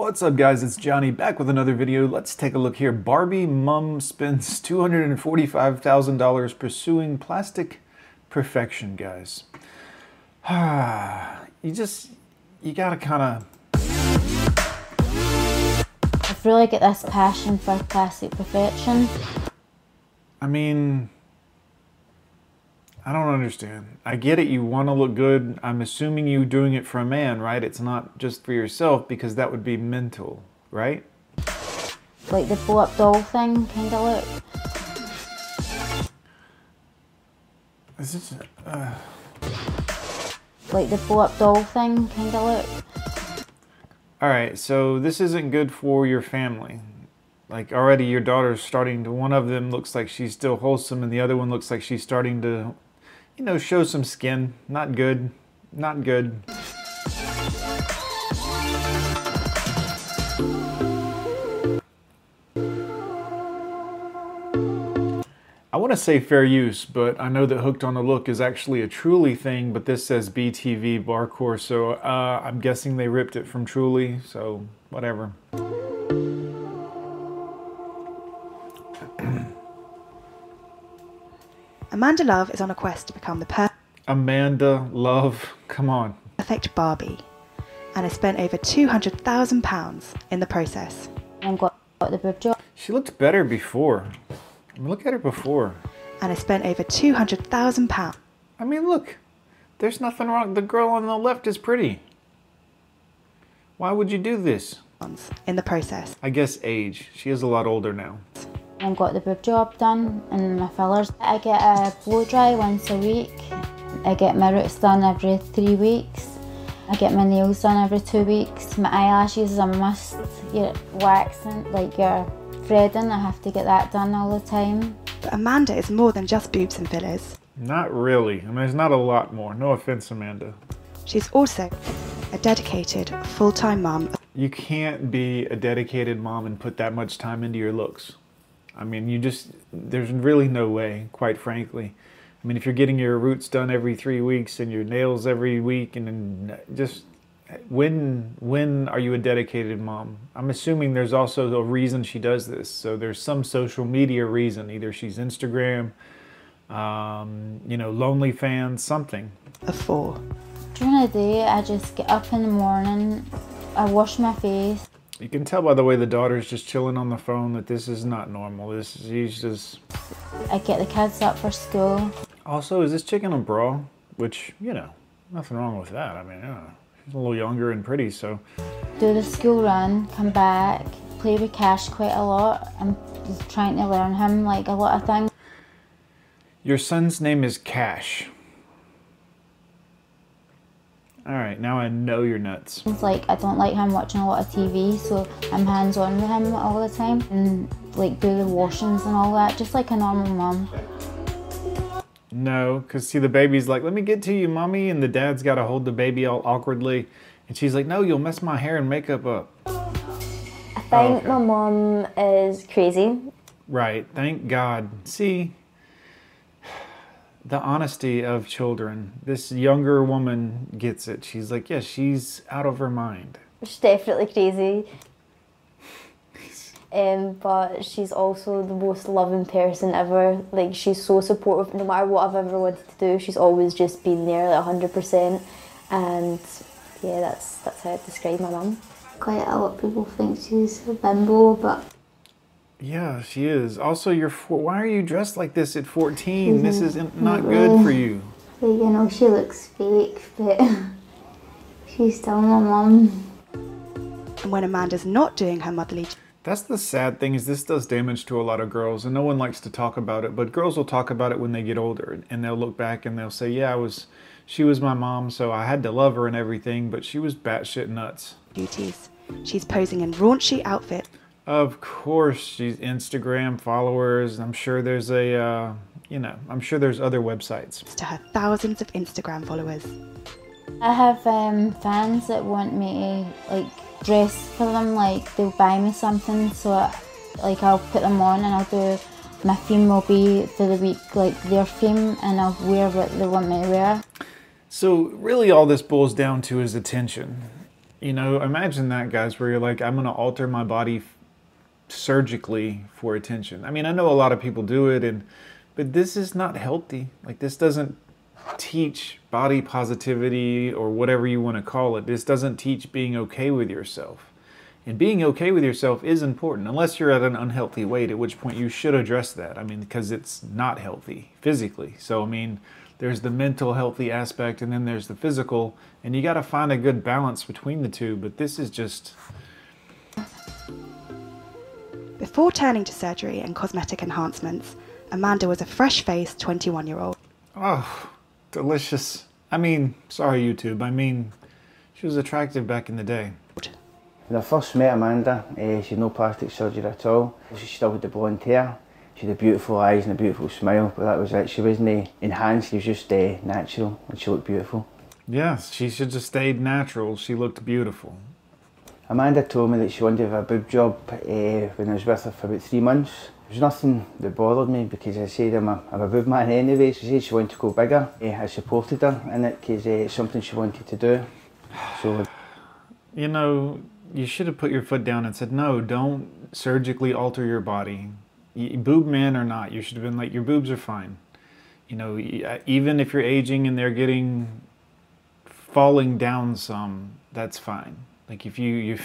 What's up guys, it's Johnny back with another video. Let's take a look here. Barbie mom spends $245,000 pursuing plastic perfection, guys. you just, you gotta kinda... I've really got this passion for plastic perfection. I mean, I don't understand. I get it, you want to look good. I'm assuming you doing it for a man, right? It's not just for yourself because that would be mental, right? Like the blow up doll thing kind of look. Is this, uh... Like the blow up doll thing kind of look. Alright, so this isn't good for your family. Like already your daughter's starting to, one of them looks like she's still wholesome and the other one looks like she's starting to you know, show some skin. Not good. Not good. I want to say fair use, but I know that Hooked on the Look is actually a Truly thing, but this says BTV Barcore, so uh, I'm guessing they ripped it from Truly, so whatever. Amanda Love is on a quest to become the perfect Amanda Love, come on. Perfect Barbie and has spent over £200,000 in the process. And got, got the boob job. She looked better before. I mean, look at her before. And has spent over £200,000. I mean, look. There's nothing wrong. The girl on the left is pretty. Why would you do this? In the process. I guess age. She is a lot older now and got the boob job done and my fillers. I get a blow dry once a week. I get my roots done every three weeks. I get my nails done every two weeks. My eyelashes is a must. You're waxing, like you're threading, I have to get that done all the time. But Amanda is more than just boobs and fillers. Not really. I mean, there's not a lot more. No offense, Amanda. She's also a dedicated full-time mom. You can't be a dedicated mom and put that much time into your looks. I mean, you just, there's really no way, quite frankly. I mean, if you're getting your roots done every three weeks and your nails every week, and just when when are you a dedicated mom? I'm assuming there's also a reason she does this. So there's some social media reason. Either she's Instagram, um, you know, lonely fans, something. A four. During the day, I just get up in the morning, I wash my face, you can tell by the way the daughter's just chilling on the phone that this is not normal. This is, he's just... I get the kids up for school. Also, is this chicken a bra? Which, you know, nothing wrong with that. I mean, yeah, she's a little younger and pretty, so... Do the school run, come back, play with Cash quite a lot. I'm just trying to learn him, like, a lot of things. Your son's name is Cash. All right, now I know you're nuts. It's like I don't like him watching a lot of TV, so I'm hands-on with him all the time and like do the washings and all that, just like a normal mom. No, because see the baby's like, let me get to you, mommy, and the dad's got to hold the baby all awkwardly. And she's like, no, you'll mess my hair and makeup up. I think oh, okay. my mom is crazy. Right, thank God. See, the honesty of children. This younger woman gets it. She's like, yeah, she's out of her mind. She's definitely crazy. Um, but she's also the most loving person ever. Like she's so supportive. No matter what I've ever wanted to do, she's always just been there, like hundred percent. And yeah, that's that's how I describe my mum. Quite a lot of people think she's a bimbo, but yeah, she is. Also, you're four, why are you dressed like this at 14? Mm-hmm. This is not good for you. But, you know, she looks fake, but she's still my mum. And when Amanda's not doing her motherly that's the sad thing is this does damage to a lot of girls and no one likes to talk about it, but girls will talk about it when they get older and they'll look back and they'll say, yeah, I was, she was my mom, so I had to love her and everything, but she was batshit nuts. Duties. She's posing in raunchy outfits of course, she's Instagram followers. I'm sure there's a, uh, you know, I'm sure there's other websites. To her thousands of Instagram followers. I have um, fans that want me to like dress for them, like they'll buy me something, so I, like I'll put them on and I'll do. My theme will be for the week, like their theme, and I'll wear what they want me to wear. So really, all this boils down to is attention You know, imagine that, guys, where you're like, I'm going to alter my body f- surgically for attention. I mean, I know a lot of people do it, and but this is not healthy. Like, this doesn't teach body positivity or whatever you want to call it. This doesn't teach being okay with yourself. And being okay with yourself is important, unless you're at an unhealthy weight, at which point you should address that. I mean, because it's not healthy physically. So, I mean, there's the mental healthy aspect, and then there's the physical, and you got to find a good balance between the two. But this is just. Before turning to surgery and cosmetic enhancements, Amanda was a fresh faced 21 year old. Oh, delicious. I mean, sorry, YouTube. I mean, she was attractive back in the day. When I first met Amanda, uh, she had no plastic surgery at all. She still had the blonde hair. She had the beautiful eyes and a beautiful smile, but that was it. She wasn't enhanced, she was just uh, natural and she looked beautiful. Yes, she should have stayed natural. She looked beautiful. Amanda told me that she wanted to have a boob job uh, when I was with her for about three months. There was nothing that bothered me because I said I'm a, I'm a boob man anyway. She said she wanted to go bigger. Uh, I supported her in it because uh, it's something she wanted to do. So, You know, you should have put your foot down and said, no, don't surgically alter your body. Boob man or not, you should have been like, your boobs are fine. You know, even if you're aging and they're getting falling down some, that's fine. Like if you you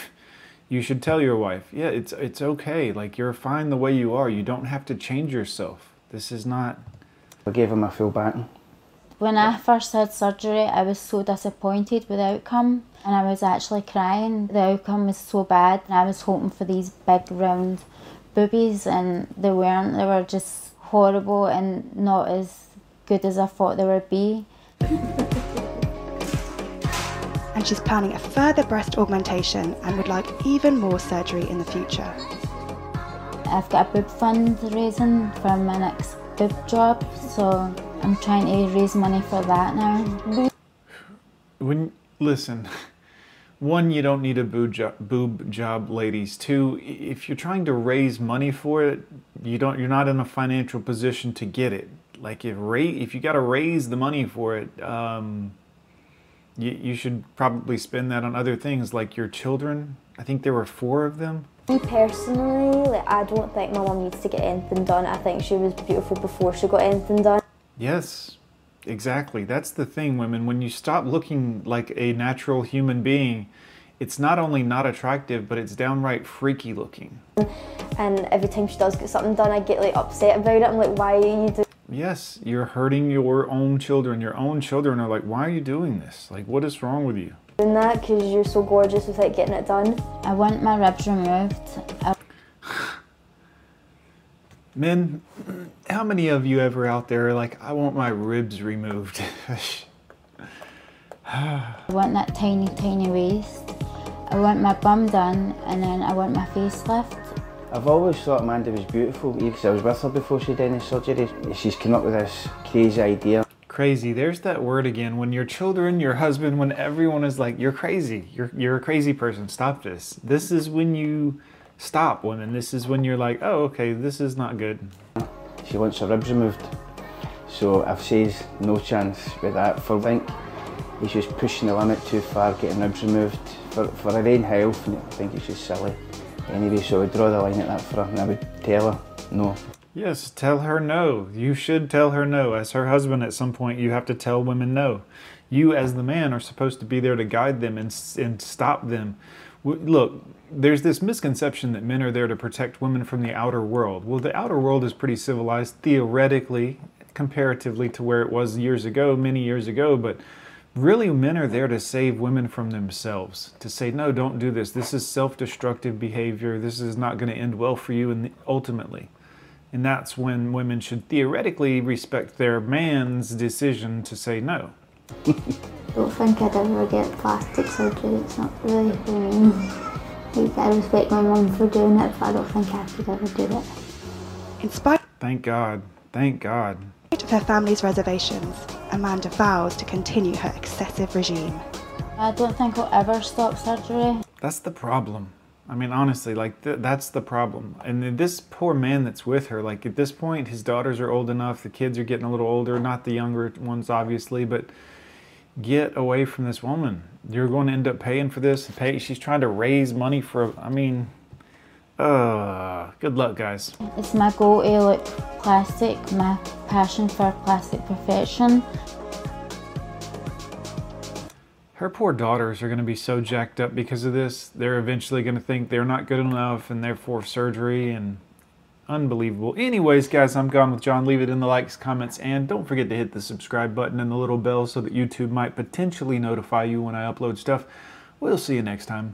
you should tell your wife, yeah, it's it's okay. Like you're fine the way you are. You don't have to change yourself. This is not I gave him a full backing. When I first had surgery, I was so disappointed with the outcome and I was actually crying. The outcome was so bad and I was hoping for these big round boobies and they weren't. They were just horrible and not as good as I thought they would be. And she's planning a further breast augmentation and would like even more surgery in the future. I've got a boob fund raising for my next boob job, so I'm trying to raise money for that now. when listen one you don't need a boob job, boob job ladies two if you're trying to raise money for it you don't you're not in a financial position to get it like if ra- if you got to raise the money for it um you, you should probably spend that on other things like your children i think there were four of them Me personally, like I don't think my mum needs to get anything done. I think she was beautiful before she got anything done. Yes, exactly. That's the thing, women. When you stop looking like a natural human being, it's not only not attractive, but it's downright freaky looking. And every time she does get something done, I get like upset about it. I'm like, why are you doing Yes, you're hurting your own children. Your own children are like, why are you doing this? Like, what is wrong with you? that? Because you're so gorgeous without getting it done. I want my ribs removed. I Men, how many of you ever out there are like, I want my ribs removed? I want that tiny, tiny waist. I want my bum done and then I want my face facelift. I've always thought Amanda was beautiful, because I was with her before she did any surgery. She's come up with this crazy idea. crazy. There's that word again. When your children, your husband, when everyone is like, "You're crazy. You're you're a crazy person. Stop this." This is when you stop women. This is when you're like, "Oh, okay, this is not good." She wants her ribs removed. So I've says no chance with that. For I think he's just pushing the limit too far, getting ribs removed. For, for her own health, and I think it's just silly. Anyway, so I would draw the line at that for her and I would tell her no. Yes, tell her no. You should tell her no. As her husband, at some point, you have to tell women no. You, as the man, are supposed to be there to guide them and, and stop them. Look, there's this misconception that men are there to protect women from the outer world. Well, the outer world is pretty civilized, theoretically, comparatively to where it was years ago, many years ago, but really men are there to save women from themselves to say no don't do this this is self-destructive behavior this is not going to end well for you and ultimately and that's when women should theoretically respect their man's decision to say no. don't think I'd ever get plastic surgery. It's not really for me. Like, I respect my mum for doing it, but I don't think I could ever do it. In spite Thank God. Thank God. of her family's reservations, Amanda vows to continue her excessive regime. I don't think I'll ever stop surgery. That's the problem. I mean, honestly, like th- that's the problem. And then this poor man that's with her, like at this point, his daughters are old enough. The kids are getting a little older, not the younger ones, obviously, but get away from this woman. You're going to end up paying for this. Pay. She's trying to raise money for. I mean, uh, good luck, guys. It's my goal to look plastic, my passion for plastic perfection. Her poor daughters are going to be so jacked up because of this. They're eventually going to think they're not good enough and therefore surgery and unbelievable. Anyways, guys, I'm gone with John. Leave it in the likes, comments, and don't forget to hit the subscribe button and the little bell so that YouTube might potentially notify you when I upload stuff. We'll see you next time.